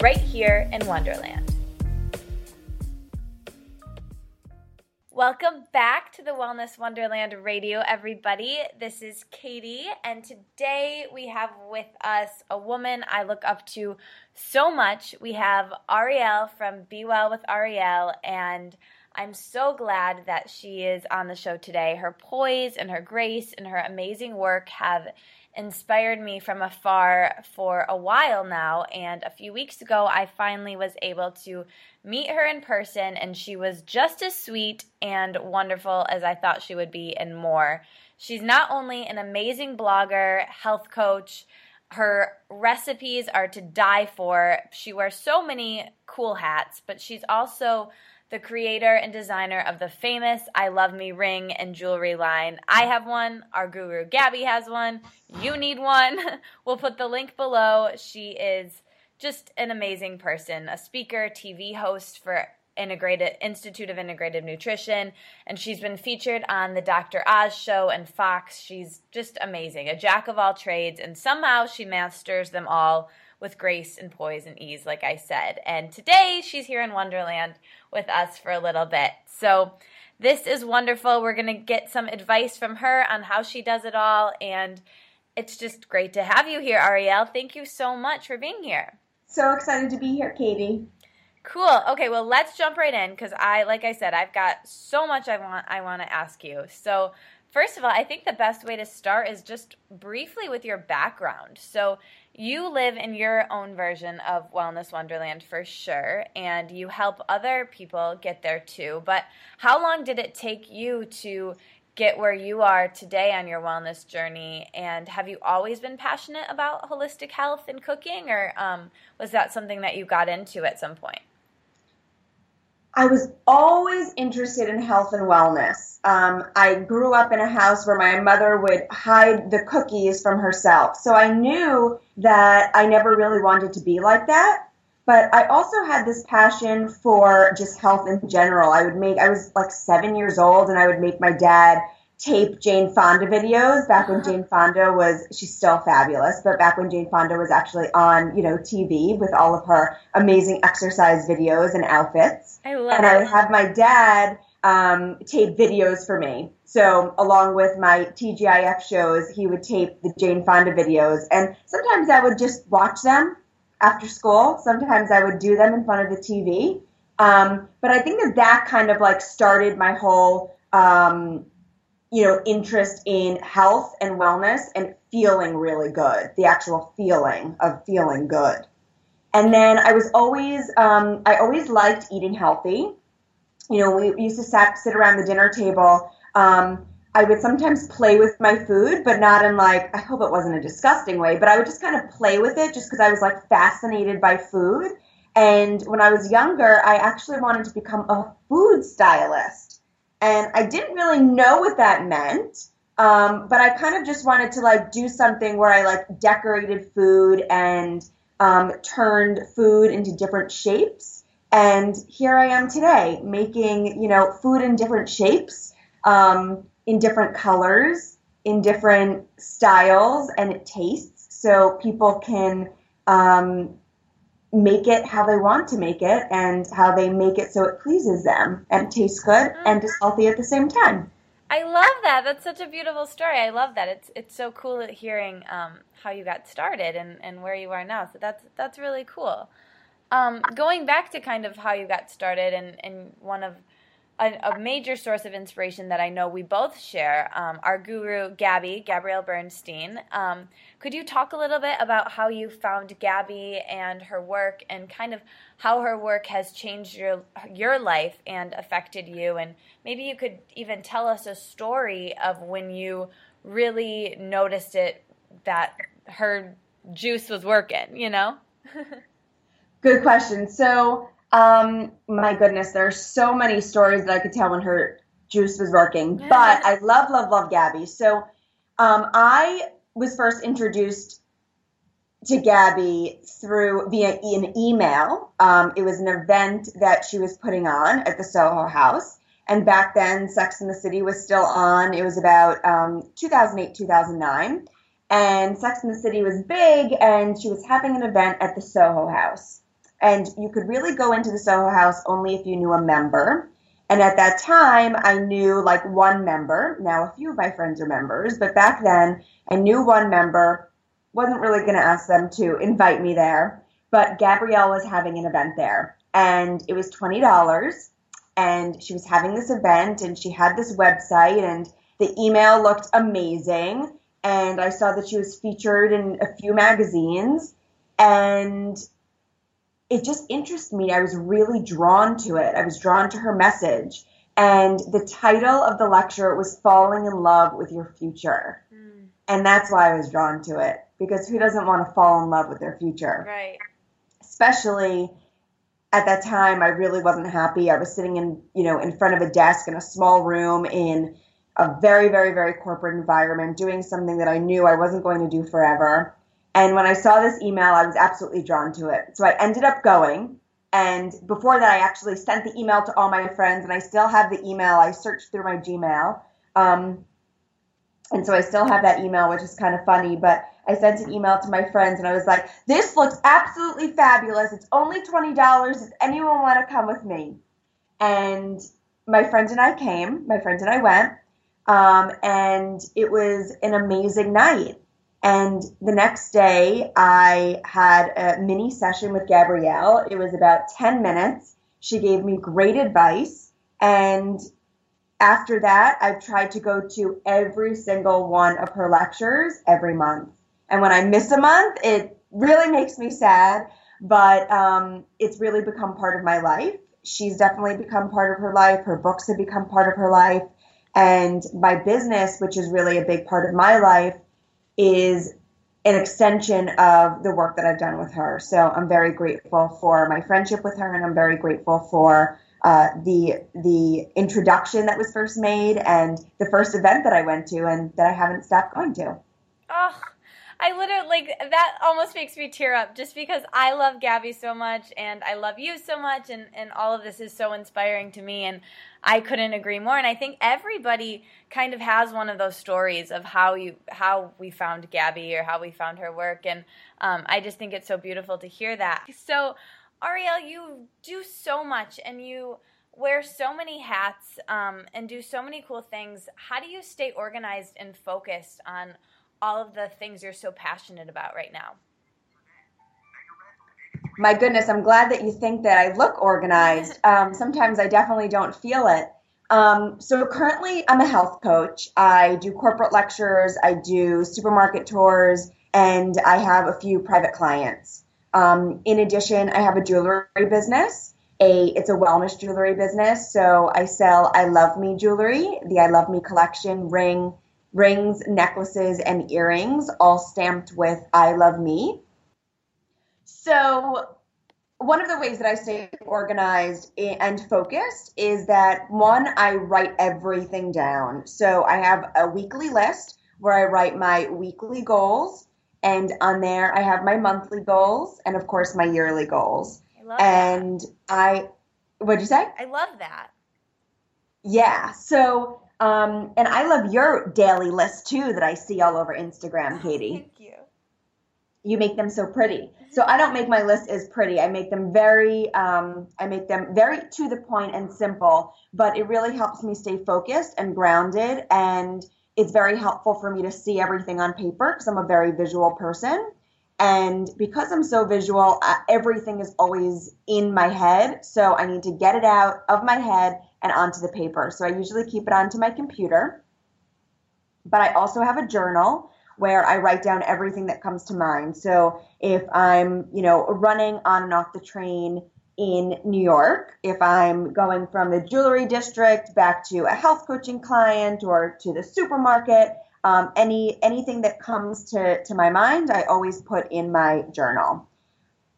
right here in Wonderland. Welcome back to the Wellness Wonderland Radio, everybody. This is Katie, and today we have with us a woman I look up to so much. We have Arielle from Be Well with Arielle, and I'm so glad that she is on the show today. Her poise and her grace and her amazing work have inspired me from afar for a while now. And a few weeks ago, I finally was able to meet her in person, and she was just as sweet and wonderful as I thought she would be, and more. She's not only an amazing blogger, health coach, her recipes are to die for. She wears so many cool hats, but she's also the creator and designer of the famous I Love Me ring and jewelry line. I have one. Our guru Gabby has one. You need one. we'll put the link below. She is just an amazing person, a speaker, TV host for Integrated Institute of Integrative Nutrition, and she's been featured on the Dr. Oz show and Fox. She's just amazing, a jack of all trades, and somehow she masters them all with grace and poise and ease, like I said. And today she's here in Wonderland with us for a little bit. So this is wonderful. We're going to get some advice from her on how she does it all. And it's just great to have you here, Arielle. Thank you so much for being here. So excited to be here, Katie. Cool. Okay, well, let's jump right in because I, like I said, I've got so much I want I want to ask you. So, first of all, I think the best way to start is just briefly with your background. So, you live in your own version of Wellness Wonderland for sure, and you help other people get there too. But how long did it take you to get where you are today on your wellness journey? And have you always been passionate about holistic health and cooking, or um, was that something that you got into at some point? I was always interested in health and wellness. Um, I grew up in a house where my mother would hide the cookies from herself. So I knew that I never really wanted to be like that. But I also had this passion for just health in general. I would make, I was like seven years old and I would make my dad tape Jane Fonda videos back when Jane Fonda was she's still fabulous, but back when Jane Fonda was actually on, you know, TV with all of her amazing exercise videos and outfits. I love and it. I would have my dad um, tape videos for me. So along with my TGIF shows, he would tape the Jane Fonda videos, and sometimes I would just watch them after school. Sometimes I would do them in front of the TV. Um, but I think that that kind of like started my whole um, you know, interest in health and wellness and feeling really good, the actual feeling of feeling good. And then I was always, um, I always liked eating healthy. You know, we used to sat, sit around the dinner table. Um, I would sometimes play with my food, but not in like, I hope it wasn't a disgusting way, but I would just kind of play with it just because I was like fascinated by food. And when I was younger, I actually wanted to become a food stylist and I didn't really know what that meant. Um, but I kind of just wanted to like do something where I like decorated food and um, turned food into different shapes. And here I am today, making you know food in different shapes, um, in different colors, in different styles, and tastes so people can um, make it how they want to make it and how they make it so it pleases them and tastes good and is healthy at the same time. I love that. That's such a beautiful story. I love that. It's it's so cool hearing um, how you got started and, and where you are now. So that's that's really cool. Um, going back to kind of how you got started and, and one of a, a, major source of inspiration that I know we both share, um, our guru Gabby, Gabrielle Bernstein. Um, could you talk a little bit about how you found Gabby and her work, and kind of how her work has changed your your life and affected you? And maybe you could even tell us a story of when you really noticed it that her juice was working. You know. Good question. So, um, my goodness, there are so many stories that I could tell when her juice was working. But I love, love, love Gabby. So, um, I was first introduced to Gabby through via an email. Um, it was an event that she was putting on at the Soho House. And back then, Sex in the City was still on. It was about um, 2008, 2009. And Sex in the City was big, and she was having an event at the Soho House. And you could really go into the Soho House only if you knew a member. And at that time, I knew like one member. Now, a few of my friends are members, but back then, I knew one member. Wasn't really going to ask them to invite me there, but Gabrielle was having an event there, and it was twenty dollars. And she was having this event, and she had this website, and the email looked amazing. And I saw that she was featured in a few magazines, and it just interested me. I was really drawn to it. I was drawn to her message. And the title of the lecture was Falling in Love with Your Future. Mm. And that's why I was drawn to it because who doesn't want to fall in love with their future? Right. Especially at that time I really wasn't happy. I was sitting in, you know, in front of a desk in a small room in a very very very corporate environment doing something that I knew I wasn't going to do forever and when I saw this email, I was absolutely drawn to it. So I ended up going. And before that, I actually sent the email to all my friends, and I still have the email. I searched through my Gmail. Um, and so I still have that email, which is kind of funny. But I sent an email to my friends, and I was like, this looks absolutely fabulous. It's only $20. Does anyone want to come with me? And my friend and I came. My friend and I went. Um, and it was an amazing night. And the next day, I had a mini session with Gabrielle. It was about 10 minutes. She gave me great advice. And after that, I've tried to go to every single one of her lectures every month. And when I miss a month, it really makes me sad, but um, it's really become part of my life. She's definitely become part of her life. Her books have become part of her life. And my business, which is really a big part of my life, is an extension of the work that I've done with her. So I'm very grateful for my friendship with her, and I'm very grateful for uh, the the introduction that was first made and the first event that I went to, and that I haven't stopped going to. Oh, I literally like that almost makes me tear up just because I love Gabby so much and I love you so much and and all of this is so inspiring to me and I couldn't agree more and I think everybody kind of has one of those stories of how you how we found Gabby or how we found her work and um, I just think it's so beautiful to hear that. So Arielle, you do so much and you wear so many hats um, and do so many cool things. How do you stay organized and focused on all of the things you're so passionate about right now? My goodness, I'm glad that you think that I look organized. Um, sometimes I definitely don't feel it. Um, so currently, I'm a health coach. I do corporate lectures, I do supermarket tours, and I have a few private clients. Um, in addition, I have a jewelry business. A it's a wellness jewelry business. So I sell I Love Me jewelry, the I Love Me collection, ring, rings, necklaces, and earrings, all stamped with I love me. So, one of the ways that I stay organized and focused is that one, I write everything down. So, I have a weekly list where I write my weekly goals, and on there, I have my monthly goals and, of course, my yearly goals. I and that. I, what'd you say? I love that. Yeah. So, um, and I love your daily list too that I see all over Instagram, Katie. Thank you. You make them so pretty. So I don't make my list as pretty. I make them very, um, I make them very to the point and simple. But it really helps me stay focused and grounded, and it's very helpful for me to see everything on paper because I'm a very visual person. And because I'm so visual, uh, everything is always in my head. So I need to get it out of my head and onto the paper. So I usually keep it onto my computer. But I also have a journal where I write down everything that comes to mind. So if I'm, you know, running on and off the train in New York, if I'm going from the jewelry district back to a health coaching client or to the supermarket, um, any anything that comes to, to my mind, I always put in my journal.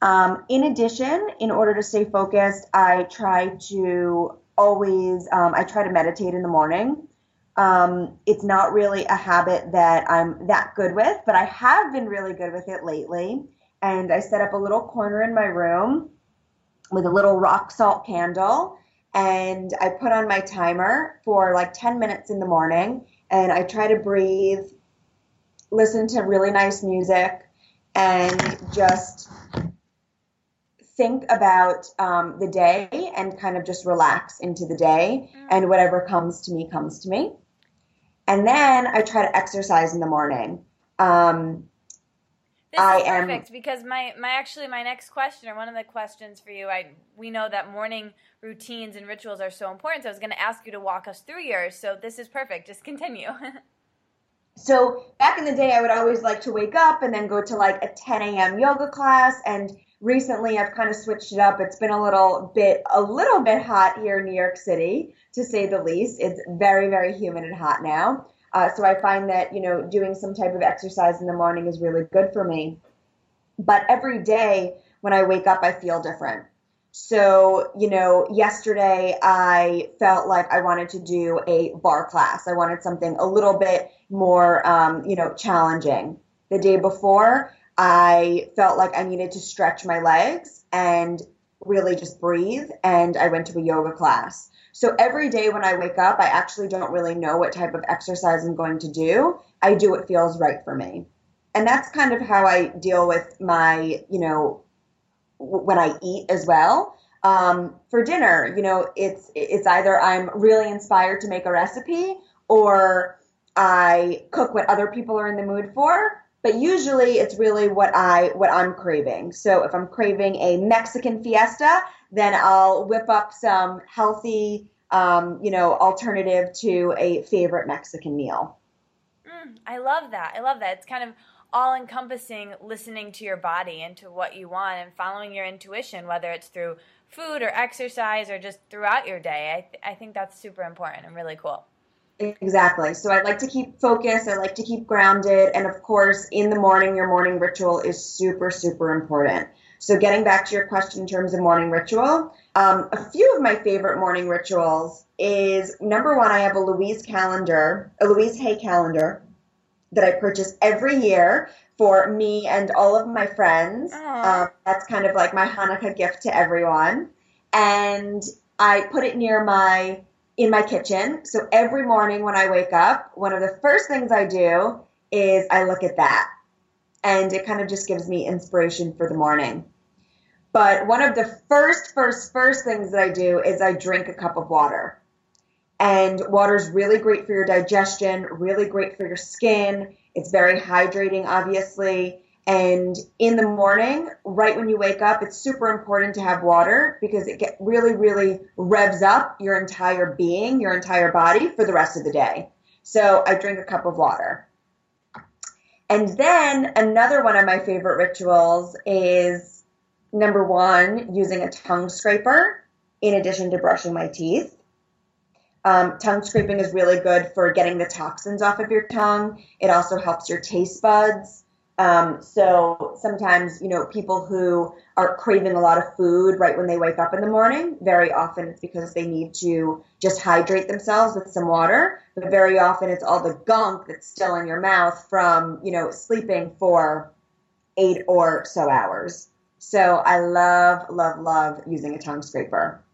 Um, in addition, in order to stay focused, I try to always um, I try to meditate in the morning. Um, it's not really a habit that I'm that good with, but I have been really good with it lately. And I set up a little corner in my room with a little rock salt candle, and I put on my timer for like 10 minutes in the morning, and I try to breathe, listen to really nice music, and just think about um, the day and kind of just relax into the day, mm. and whatever comes to me comes to me. And then I try to exercise in the morning. Um, this I is perfect am, because my, my actually my next question or one of the questions for you I we know that morning routines and rituals are so important. So I was going to ask you to walk us through yours. So this is perfect. Just continue. so back in the day, I would always like to wake up and then go to like a 10 a.m. yoga class and recently I've kind of switched it up. It's been a little bit a little bit hot here in New York City, to say the least. It's very very humid and hot now. Uh, so I find that you know doing some type of exercise in the morning is really good for me. But every day when I wake up, I feel different. So, you know, yesterday I felt like I wanted to do a barre class. I wanted something a little bit more, um, you know, challenging. The day before, I felt like I needed to stretch my legs and really just breathe. And I went to a yoga class. So every day when I wake up, I actually don't really know what type of exercise I'm going to do. I do what feels right for me. And that's kind of how I deal with my, you know, when I eat as well. Um, for dinner, you know, it's it's either I'm really inspired to make a recipe or I cook what other people are in the mood for, but usually it's really what I what I'm craving. So if I'm craving a Mexican fiesta, then I'll whip up some healthy, um, you know, alternative to a favorite Mexican meal. Mm, I love that. I love that. It's kind of all encompassing listening to your body and to what you want and following your intuition, whether it's through food or exercise or just throughout your day. I, th- I think that's super important and really cool. Exactly. So I like to keep focused. I like to keep grounded. And of course, in the morning, your morning ritual is super, super important. So getting back to your question in terms of morning ritual, um, a few of my favorite morning rituals is number one, I have a Louise calendar, a Louise Hay calendar that I purchase every year for me and all of my friends. Um, that's kind of like my Hanukkah gift to everyone. And I put it near my in my kitchen. So every morning when I wake up, one of the first things I do is I look at that. And it kind of just gives me inspiration for the morning. But one of the first, first, first things that I do is I drink a cup of water. And water is really great for your digestion, really great for your skin. It's very hydrating, obviously. And in the morning, right when you wake up, it's super important to have water because it get really, really revs up your entire being, your entire body for the rest of the day. So I drink a cup of water. And then another one of my favorite rituals is number one, using a tongue scraper in addition to brushing my teeth. Um, tongue scraping is really good for getting the toxins off of your tongue. It also helps your taste buds. Um, so sometimes, you know, people who are craving a lot of food right when they wake up in the morning, very often it's because they need to just hydrate themselves with some water. But very often it's all the gunk that's still in your mouth from, you know, sleeping for eight or so hours. So I love, love, love using a tongue scraper.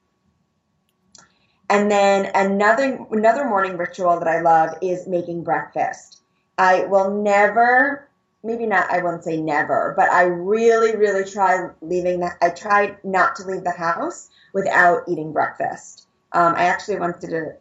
And then another another morning ritual that I love is making breakfast. I will never maybe not I won't say never, but I really, really try leaving the I tried not to leave the house without eating breakfast. Um, I actually once did a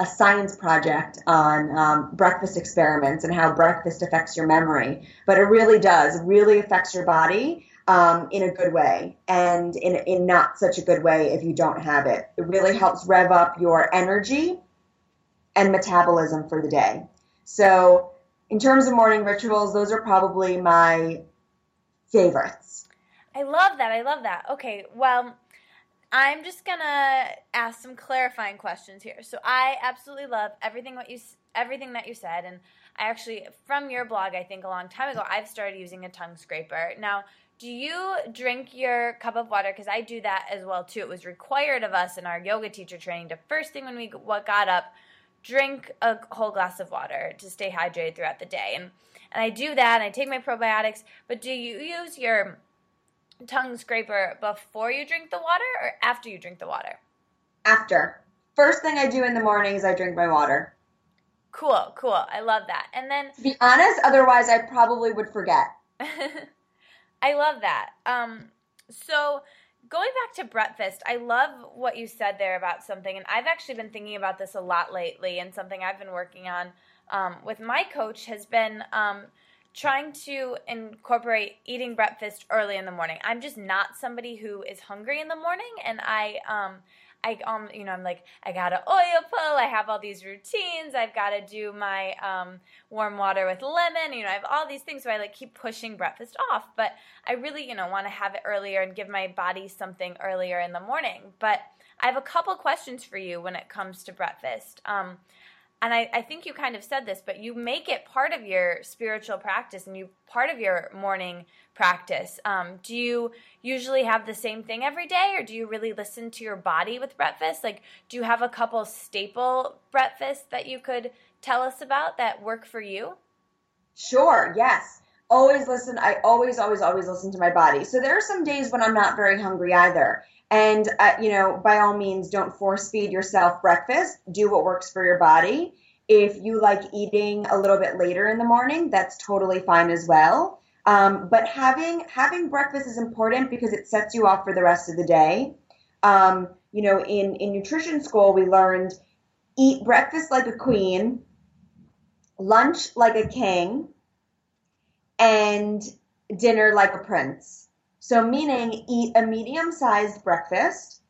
a science project on um, breakfast experiments and how breakfast affects your memory, but it really does. Really affects your body um, in a good way and in, in not such a good way if you don't have it. It really helps rev up your energy and metabolism for the day. So in terms of morning rituals, those are probably my favorites. I love that. I love that. Okay, well, I'm just gonna ask some clarifying questions here. So I absolutely love everything what you everything that you said, and I actually, from your blog, I think a long time ago, I've started using a tongue scraper. Now, do you drink your cup of water? Because I do that as well too. It was required of us in our yoga teacher training to first thing when we got up, drink a whole glass of water to stay hydrated throughout the day. And and I do that. And I take my probiotics. But do you use your tongue scraper before you drink the water or after you drink the water? After. First thing I do in the morning is I drink my water. Cool, cool. I love that. And then to be honest, otherwise I probably would forget. I love that. Um, so going back to breakfast, I love what you said there about something, and I've actually been thinking about this a lot lately, and something I've been working on um, with my coach has been um, trying to incorporate eating breakfast early in the morning. I'm just not somebody who is hungry in the morning, and I um, I um you know I'm like I got to oil pull. I have all these routines. I've got to do my um, warm water with lemon. You know I have all these things. So I like keep pushing breakfast off. But I really you know want to have it earlier and give my body something earlier in the morning. But I have a couple questions for you when it comes to breakfast. Um, and I, I, think you kind of said this, but you make it part of your spiritual practice and you part of your morning practice. Um, do you usually have the same thing every day, or do you really listen to your body with breakfast? Like, do you have a couple staple breakfasts that you could tell us about that work for you? Sure. Yes. Always listen. I always, always, always listen to my body. So there are some days when I'm not very hungry either. And, uh, you know, by all means, don't force feed yourself breakfast. Do what works for your body. If you like eating a little bit later in the morning, that's totally fine as well. Um, but having having breakfast is important because it sets you off for the rest of the day. Um, you know, in in nutrition school, we learned eat breakfast like a queen, lunch like a king, and dinner like a prince. So, meaning eat a medium sized breakfast,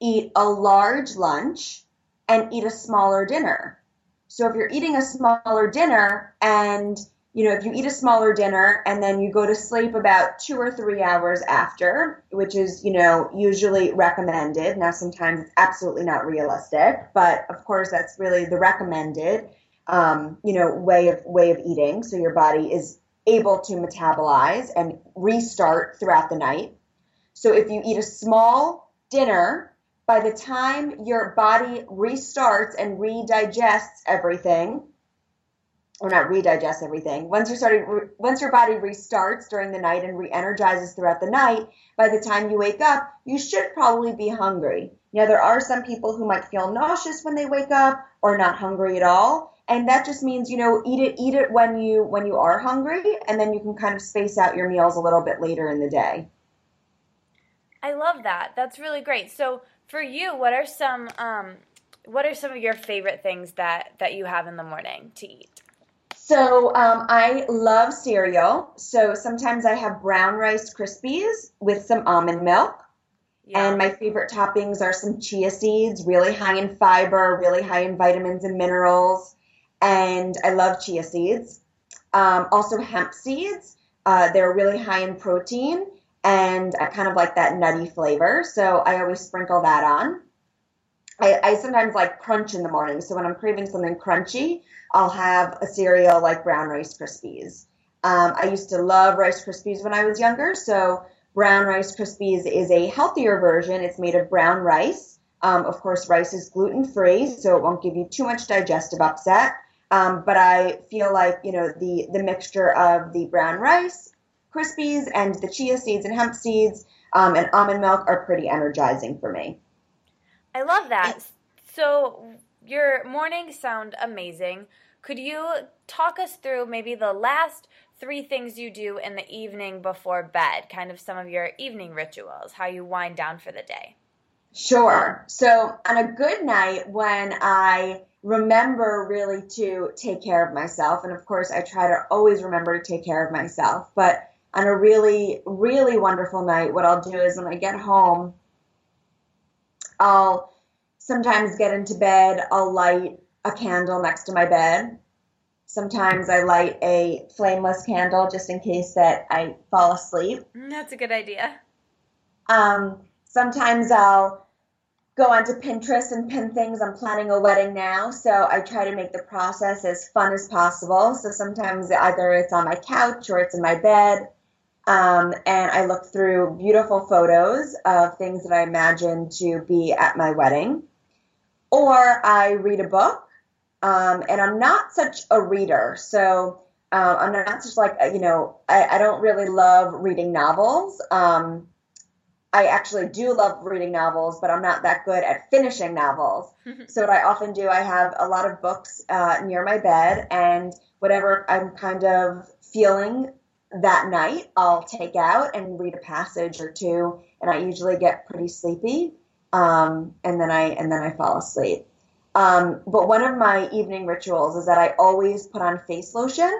eat a large lunch, and eat a smaller dinner. So, if you're eating a smaller dinner and you know, if you eat a smaller dinner and then you go to sleep about two or three hours after, which is, you know, usually recommended. Now, sometimes it's absolutely not realistic, but of course, that's really the recommended, um, you know, way of way of eating. So your body is able to metabolize and restart throughout the night. So if you eat a small dinner, by the time your body restarts and redigests everything, or not redigest everything. Once you started, once your body restarts during the night and re-energizes throughout the night, by the time you wake up, you should probably be hungry. Now there are some people who might feel nauseous when they wake up or not hungry at all, and that just means you know eat it eat it when you when you are hungry and then you can kind of space out your meals a little bit later in the day. I love that. That's really great. So for you what are some um, what are some of your favorite things that that you have in the morning to eat? So um, i love cereal. So sometimes i have brown rice krispies with some almond milk. Yeah. And my favorite toppings are some chia seeds, really high in fiber, really high in vitamins and minerals and I love chia seeds. Um, also, hemp seeds. Uh, they're really high in protein and I kind of like that nutty flavor. So I always sprinkle that on. I, I, sometimes like crunch in the morning. So when I'm craving something crunchy, I'll have a cereal like Brown Rice Krispies. Um, I used to love Rice Krispies when I was younger. So Brown Rice Krispies is a healthier version. It's made of brown rice. Um, of course, rice is gluten free, so it won't give you too much digestive upset. Um, but I feel like you know the the mixture of the brown rice Krispies and the chia seeds and hemp seeds um, and almond milk are pretty energizing for me. I love that. So your mornings sound amazing. Could you talk us through maybe the last three things you do in the evening before bed, kind of some of your evening rituals, how you wind down for the day? Sure. So on a good night when I remember really to take care of myself. And of course, I try to always remember to take care of myself. But on a really, really wonderful night, what I'll do is when I get home, I'll sometimes get into bed, I'll light a candle next to my bed. Sometimes I light a flameless candle just in case that I fall asleep. Mm, that's a good idea. Um, sometimes I'll go onto Pinterest and pin things. I'm planning a wedding now, so I try to make the process as fun as possible. So sometimes either it's on my couch or it's in my bed. Um, and I look through beautiful photos of things that I imagine to be at my wedding. Or I read a book, um, and I'm not such a reader. So um, I'm not just like, you know, I, I don't really love reading novels. Um, I actually do love reading novels, but I'm not that good at finishing novels. so what I often do, I have a lot of books uh, near my bed, and whatever I'm kind of feeling that night, I'll take out and read a passage or two, and I usually get pretty sleepy, um, and then I and then I fall asleep. Um, but one of my evening rituals is that I always put on face lotion.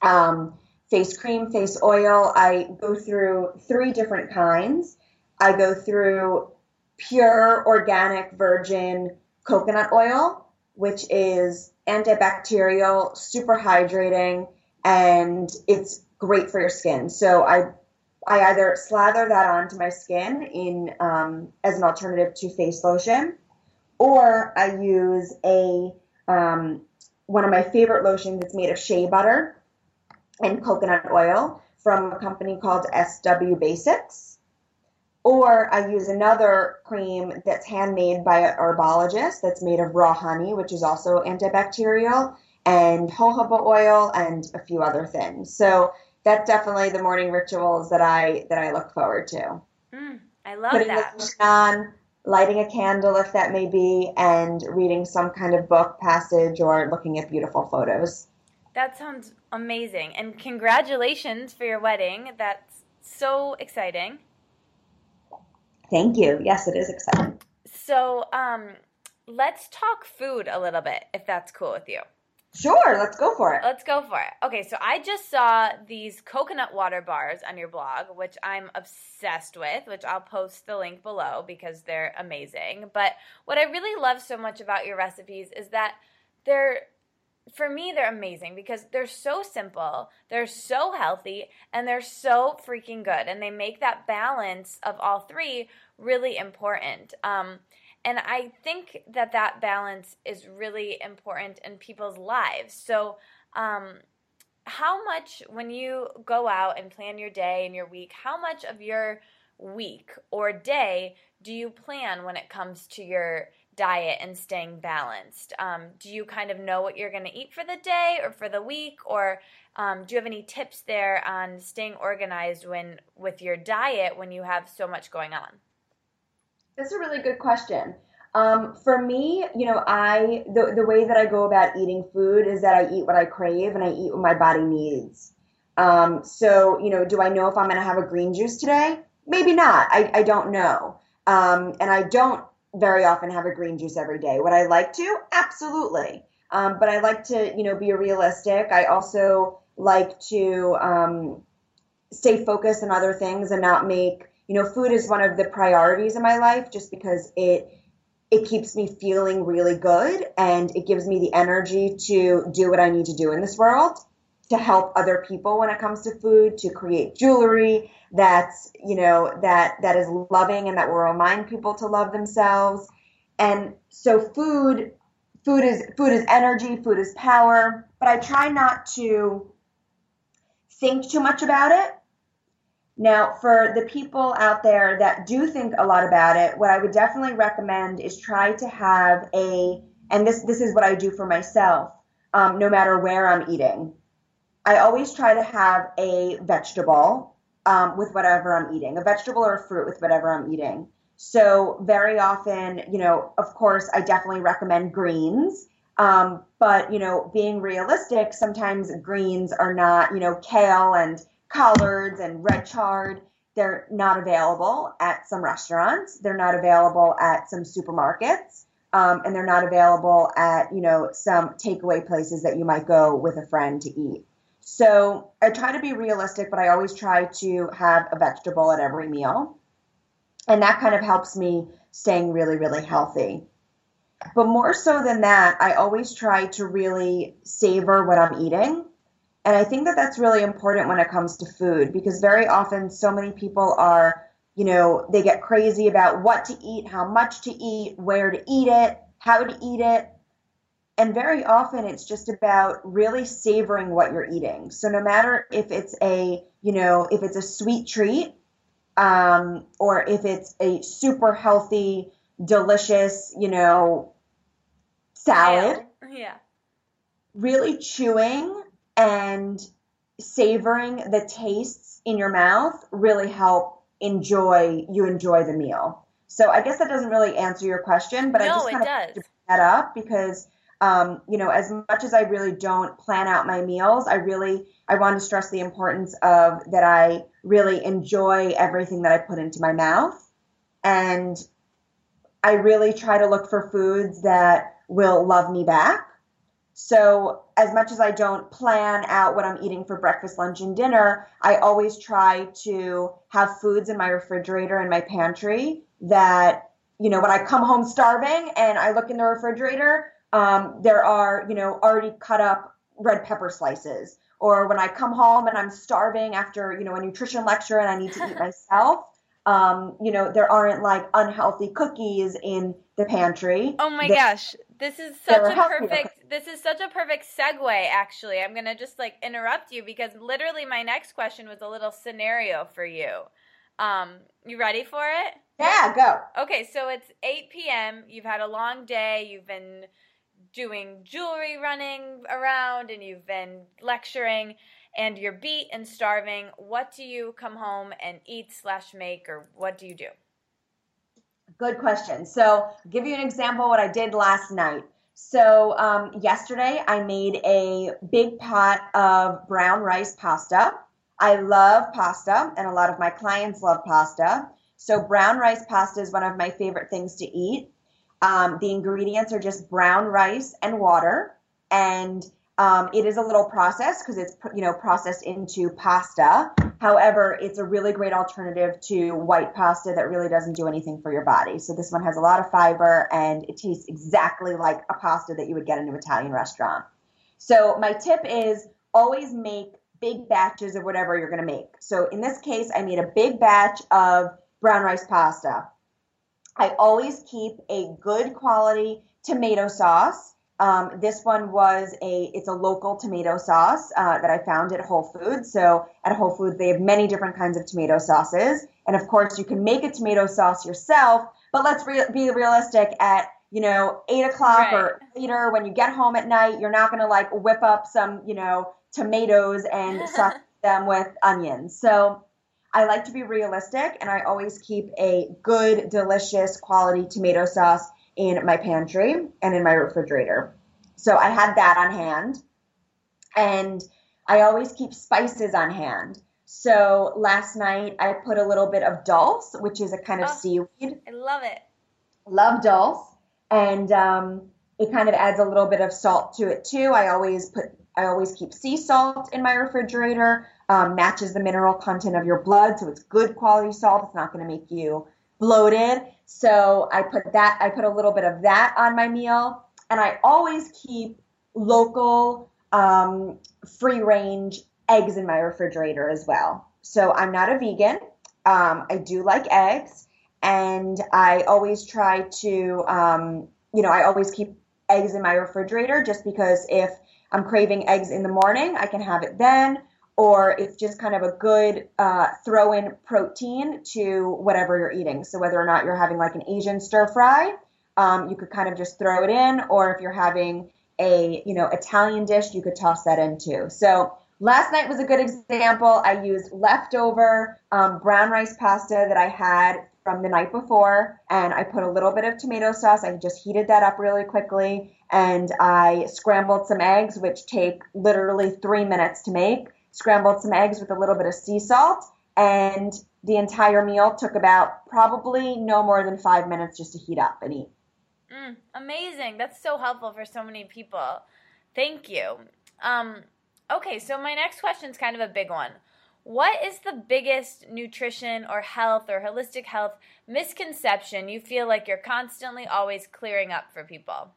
Um, face cream, face oil. I go through three different kinds. I go through pure organic virgin coconut oil, which is antibacterial, super hydrating, and it's great for your skin. So I I either slather that onto my skin in um, as an alternative to face lotion, or I use a um, one of my favorite lotions that's made of shea butter and coconut oil from a company called SW Basics. Or I use another cream that's handmade by an herbologist that's made of raw honey, which is also antibacterial, and jojoba oil and a few other things. So that's definitely the morning rituals that I that I look forward to. Mm, I love Putting that. the on, lighting a candle if that may be, and reading some kind of book passage or looking at beautiful photos. That sounds amazing. And congratulations for your wedding. That's so exciting. Thank you. Yes, it is exciting. So, um, let's talk food a little bit, if that's cool with you. Sure, let's go for it. Let's go for it. Okay, so I just saw these coconut water bars on your blog, which I'm obsessed with, which I'll post the link below because they're amazing. But what I really love so much about your recipes is that they're for me they're amazing because they're so simple, they're so healthy, and they're so freaking good and they make that balance of all three really important. Um and I think that that balance is really important in people's lives. So, um, how much, when you go out and plan your day and your week, how much of your week or day do you plan when it comes to your diet and staying balanced? Um, do you kind of know what you're going to eat for the day or for the week, or um, do you have any tips there on staying organized when with your diet when you have so much going on? That's a really good question. Um, for me, you know, I the the way that I go about eating food is that I eat what I crave and I eat what my body needs. Um, so, you know, do I know if I'm going to have a green juice today? Maybe not. I, I don't know. Um, and I don't very often have a green juice every day. Would I like to? Absolutely. Um, but I like to, you know, be realistic. I also like to um, stay focused on other things and not make, you know, food is one of the priorities in my life just because it it keeps me feeling really good and it gives me the energy to do what I need to do in this world to help other people when it comes to food, to create jewelry that's, you know, that that is loving and that will remind people to love themselves. And so food food is food is energy, food is power, but I try not to think too much about it now, for the people out there that do think a lot about it, what I would definitely recommend is try to have a, and this this is what I do for myself, um, no matter where I'm eating. I always try to have a vegetable um, with whatever I'm eating, a vegetable or a fruit with whatever I'm eating. So very often, you know, of course, I definitely recommend greens. Um, but you know, being realistic, sometimes greens are not, you know, kale and collards and red chard. They're not available at some restaurants. They're not available at some supermarkets. Um, and they're not available at, you know, some takeaway places that you might go with a friend to eat. So I try to be realistic, but I always try to have a vegetable at every meal. And that kind of helps me staying really, really healthy. But more so than that, I always try to really savor what I'm eating. And I think that that's really important when it comes to food because very often so many people are you know, they get crazy about what to eat, how much to eat, where to eat it, how to eat it. And very often it's just about really savoring what you're eating. So no matter if it's a, you know, if it's a sweet treat, um, or if it's a super healthy, delicious, you know, salad. Yeah. Really chewing and savoring the tastes in your mouth really help enjoy you enjoy the meal. So I guess that doesn't really answer your question, but no, I just kind of that up because um, you know, as much as I really don't plan out my meals, I really I want to stress the importance of that I really enjoy everything that I put into my mouth. And I really try to look for foods that will love me back. So, as much as I don't plan out what I'm eating for breakfast, lunch, and dinner, I always try to have foods in my refrigerator and my pantry that, you know, when I come home starving and I look in the refrigerator, um, there are, you know, already cut up red pepper slices. Or when I come home and I'm starving after, you know, a nutrition lecture and I need to eat myself, um, you know, there aren't like unhealthy cookies in the pantry. Oh my gosh. This is such a perfect this is such a perfect segue actually. I'm going to just like interrupt you because literally my next question was a little scenario for you. Um, you ready for it? Yeah, go. Okay, so it's 8 p.m. You've had a long day. You've been doing jewelry running around and you've been lecturing and you're beat and starving, what do you come home and eat slash make or what do you do? Good question. So give you an example what I did last night. So um, yesterday I made a big pot of brown rice pasta. I love pasta and a lot of my clients love pasta. So brown rice pasta is one of my favorite things to eat. Um, the ingredients are just brown rice and water, and um, it is a little processed because it's you know processed into pasta. However, it's a really great alternative to white pasta that really doesn't do anything for your body. So this one has a lot of fiber and it tastes exactly like a pasta that you would get in an Italian restaurant. So my tip is always make big batches of whatever you're going to make. So in this case, I made a big batch of brown rice pasta. I always keep a good quality tomato sauce. Um, this one was a it's a local tomato sauce uh, that I found at Whole Foods. So at Whole Foods they have many different kinds of tomato sauces, and of course you can make a tomato sauce yourself. But let's re- be realistic. At you know eight o'clock right. or later when you get home at night, you're not going to like whip up some you know tomatoes and sauce them with onions. So I like to be realistic and I always keep a good, delicious quality tomato sauce in my pantry and in my refrigerator. So I had that on hand. And I always keep spices on hand. So last night I put a little bit of dulse, which is a kind of oh, seaweed. I love it. Love dulse. And um, it kind of adds a little bit of salt to it too. I always put I always keep sea salt in my refrigerator um, matches the mineral content of your blood. So it's good quality salt. It's not going to make you bloated. So I put that, I put a little bit of that on my meal. And I always keep local, um, free range eggs in my refrigerator as well. So I'm not a vegan. Um, I do like eggs. And I always try to, um, you know, I always keep eggs in my refrigerator just because if I'm craving eggs in the morning, I can have it then or it's just kind of a good uh, throw in protein to whatever you're eating. So whether or not you're having like an Asian stir fry, um, you could kind of just throw it in, or if you're having a you know Italian dish, you could toss that in too. So last night was a good example. I used leftover um, brown rice pasta that I had from the night before, and I put a little bit of tomato sauce. I just heated that up really quickly, and I scrambled some eggs, which take literally three minutes to make scrambled some eggs with a little bit of sea salt, and the entire meal took about probably no more than five minutes just to heat up and eat. Mm, amazing. That's so helpful for so many people. Thank you. Um, okay, so my next question is kind of a big one. What is the biggest nutrition or health or holistic health misconception you feel like you're constantly always clearing up for people?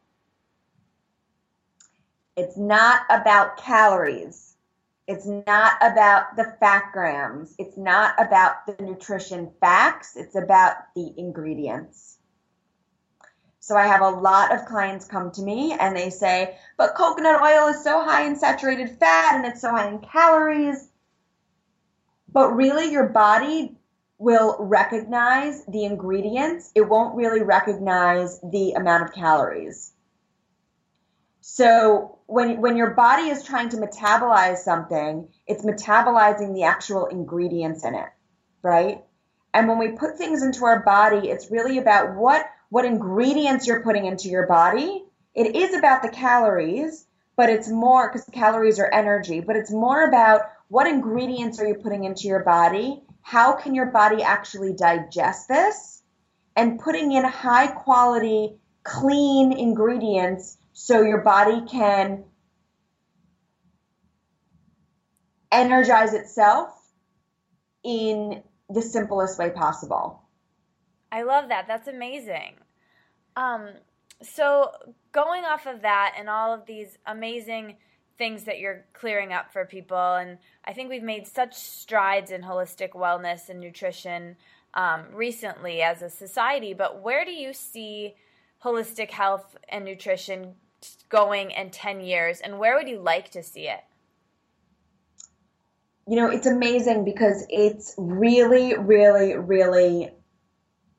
It's not about calories It's not about the fat grams. It's not about the nutrition facts. It's about the ingredients. So I have a lot of clients come to me and they say, but coconut oil is so high in saturated fat and it's so high in calories. But really, your body will recognize the ingredients, it won't really recognize the amount of calories. So when when your body is trying to metabolize something, it's metabolizing the actual ingredients in it, right? And when we put things into our body, it's really about what what ingredients you're putting into your body. It is about the calories, but it's more because calories are energy, but it's more about what ingredients are you putting into your body? How can your body actually digest this? And putting in high quality, clean ingredients so your body can energize itself in the simplest way possible. I love that. That's amazing. Um, so, going off of that and all of these amazing things that you're clearing up for people, and I think we've made such strides in holistic wellness and nutrition um, recently as a society, but where do you see holistic health and nutrition going in 10 years, and where would you like to see it? You know, it's amazing because it's really, really, really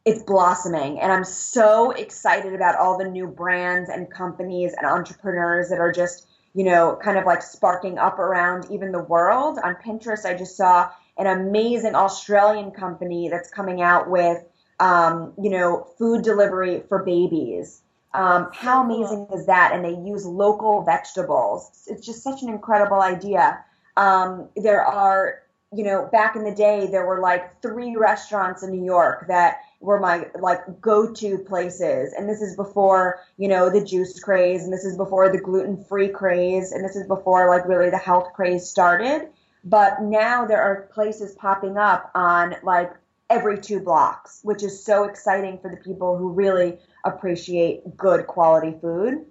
it's blossoming and i'm so excited about all the new brands and companies and entrepreneurs that are just you know kind of like sparking up around even the world on pinterest i just saw an amazing australian company that's coming out with um, you know food delivery for babies um, how amazing is that? And they use local vegetables. It's just such an incredible idea. Um, there are you know back in the day there were like three restaurants in new york that were my like go-to places. And this is before you know the juice craze and this is before the gluten-free craze and this is before like really the health craze started. But now there are places popping up on like every two blocks which is so exciting for the people who really appreciate good quality food.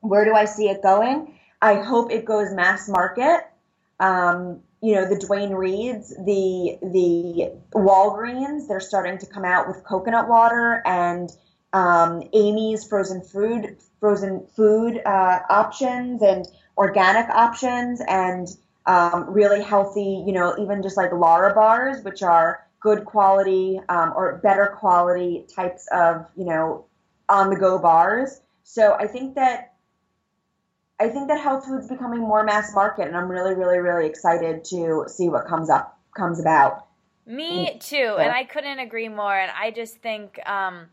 Where do i see it going? I hope it goes mass market. Um, you know the Duane Reades, the the Walgreens, they're starting to come out with coconut water and um, Amy's frozen food frozen food uh, options and organic options and um, really healthy, you know, even just like Lara bars, which are good quality um, or better quality types of, you know, on the go bars. So I think that I think that health food's becoming more mass market, and I'm really, really, really excited to see what comes up comes about. Me mm. too, yeah. and I couldn't agree more. And I just think um,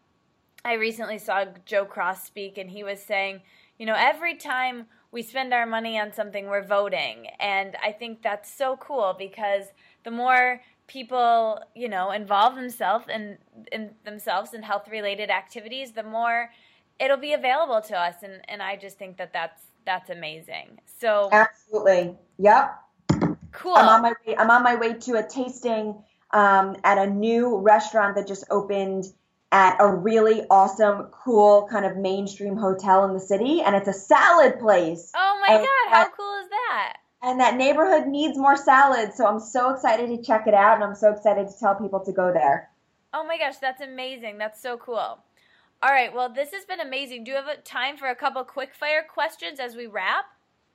I recently saw Joe Cross speak, and he was saying, you know, every time we spend our money on something, we're voting, and I think that's so cool because the more people, you know, involve themselves in, in themselves in health related activities, the more it'll be available to us, and and I just think that that's that's amazing. So absolutely, yep. Cool. I'm on my way. I'm on my way to a tasting um, at a new restaurant that just opened at a really awesome, cool kind of mainstream hotel in the city, and it's a salad place. Oh my and god, how cool? And that neighborhood needs more salads, so I'm so excited to check it out, and I'm so excited to tell people to go there. Oh my gosh, that's amazing! That's so cool. All right. Well, this has been amazing. Do you have time for a couple quick fire questions as we wrap?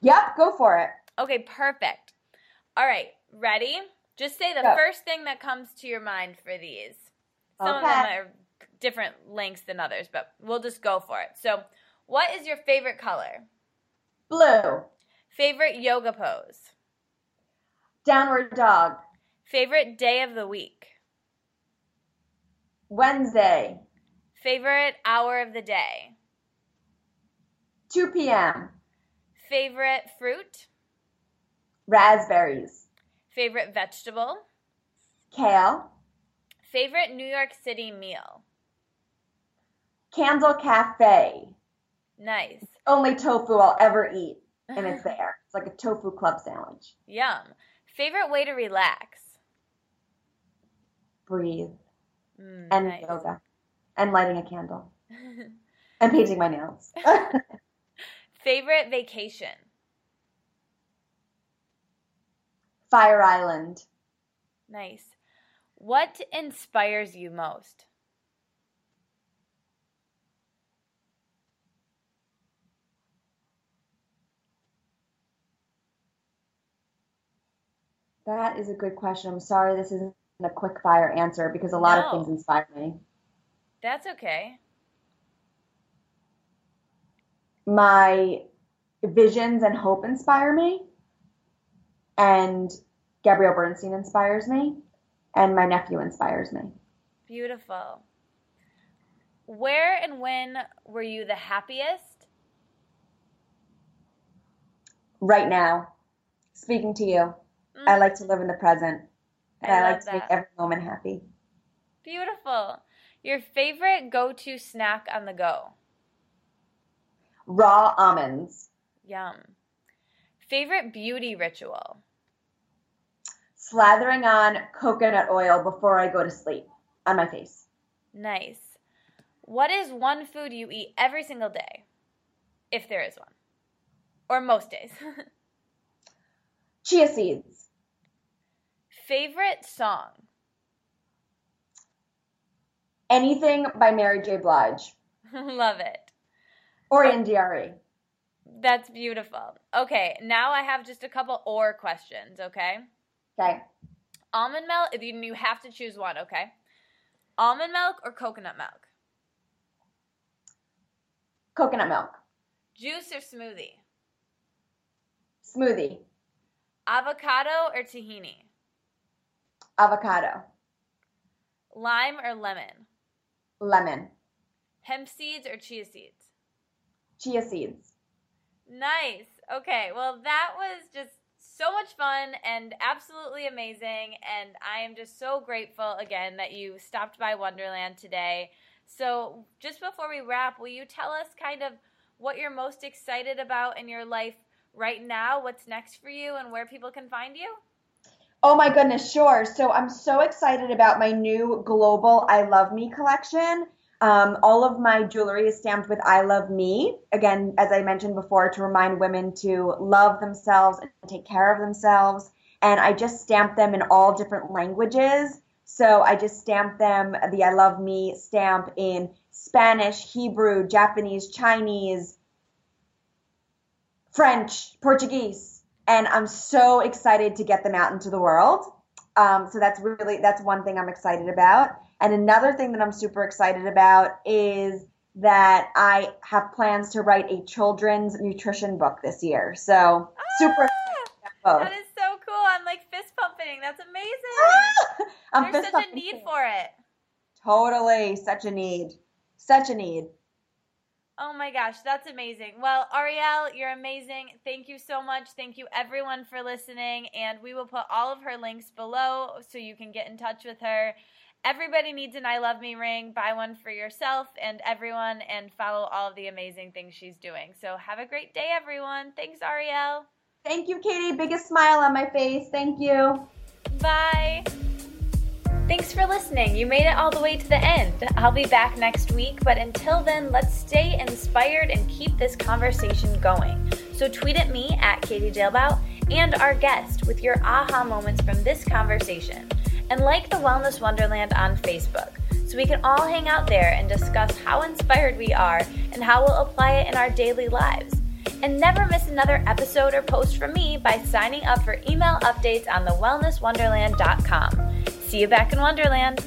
Yep, go for it. Okay, perfect. All right, ready? Just say the go. first thing that comes to your mind for these. Some okay. of them are different lengths than others, but we'll just go for it. So, what is your favorite color? Blue. Favorite yoga pose? Downward dog. Favorite day of the week? Wednesday. Favorite hour of the day? 2 p.m. Favorite fruit? Raspberries. Favorite vegetable? Kale. Favorite New York City meal? Candle Cafe. Nice. Only tofu I'll ever eat, and it's there. It's like a tofu club sandwich. Yum. Favorite way to relax? Breathe. Mm, and nice. yoga and lighting a candle and painting my nails. Favorite vacation? Fire Island. Nice. What inspires you most? That is a good question. I'm sorry this isn't a quick fire answer because a lot No. of things inspire me. That's okay. My visions and hope inspire me, and Gabrielle Bernstein inspires me, and my nephew inspires me. Beautiful. Where and when were you the happiest? Right now, speaking to you, Mm, I like to live in the present, and I I, like to make every moment happy. Beautiful. Your favorite go to snack on the go? Raw almonds, Yum. Favorite beauty ritual? slathering on coconut oil before I go to sleep on my face. Nice. What is one food you eat every single day? If there is one. Or most days. Chia seeds, Favorite song? anything by Mary J. Blige Love it. or oh. India.Arie. That's beautiful. Okay, now I have just a couple or questions, okay? Okay, Almond milk, you you have to choose one, okay? Almond milk or coconut milk? coconut milk, Juice or smoothie? smoothie, Avocado or tahini? Avocado, Lime or lemon? lemon, Hemp seeds or chia seeds? chia seeds. Nice. Okay, well, that was just so much fun and absolutely amazing. And I am just so grateful again that you stopped by Wonderland today. So, just before we wrap, will you tell us kind of what you're most excited about in your life right now? What's next for you and where people can find you? Oh my goodness, sure. So I'm so excited about my new global I Love Me collection. Um, all of my jewelry is stamped with I Love Me. Again, as I mentioned before, to remind women to love themselves and take care of themselves. And I just stamp them in all different languages. So I just stamp them, the I Love Me stamp in Spanish, Hebrew, Japanese, Chinese, French, Portuguese, and I'm so excited to get them out into the world. Um, so that's really that's one thing I'm excited about. And another thing that I'm super excited about is that I have plans to write a children's nutrition book this year. So super excited about both. That is so cool. I'm like fist pumping. That's amazing. I'm There's such a need for it. Totally, such a need, such a need. Oh my gosh, that's amazing. Well, Arielle, you're amazing. Thank you so much. Thank you everyone for listening. And we will put all of her links below so you can get in touch with her. Everybody needs an I Love Me ring. Buy one for yourself and everyone and follow all of the amazing things she's doing. So have a great day, everyone. Thanks, Arielle. Thank you, Katie. Biggest smile on my face. Thank you. Bye. Thanks for listening. You made it all the way to the end. I'll be back next week, but until then, let's stay inspired and keep this conversation going. So tweet at me at Katie Dalebout and our guest with your aha moments from this conversation. And like the Wellness Wonderland on Facebook so we can all hang out there and discuss how inspired we are and how we'll apply it in our daily lives. And never miss another episode or post from me by signing up for email updates on thewellnesswonderland.com. See you back in Wonderland.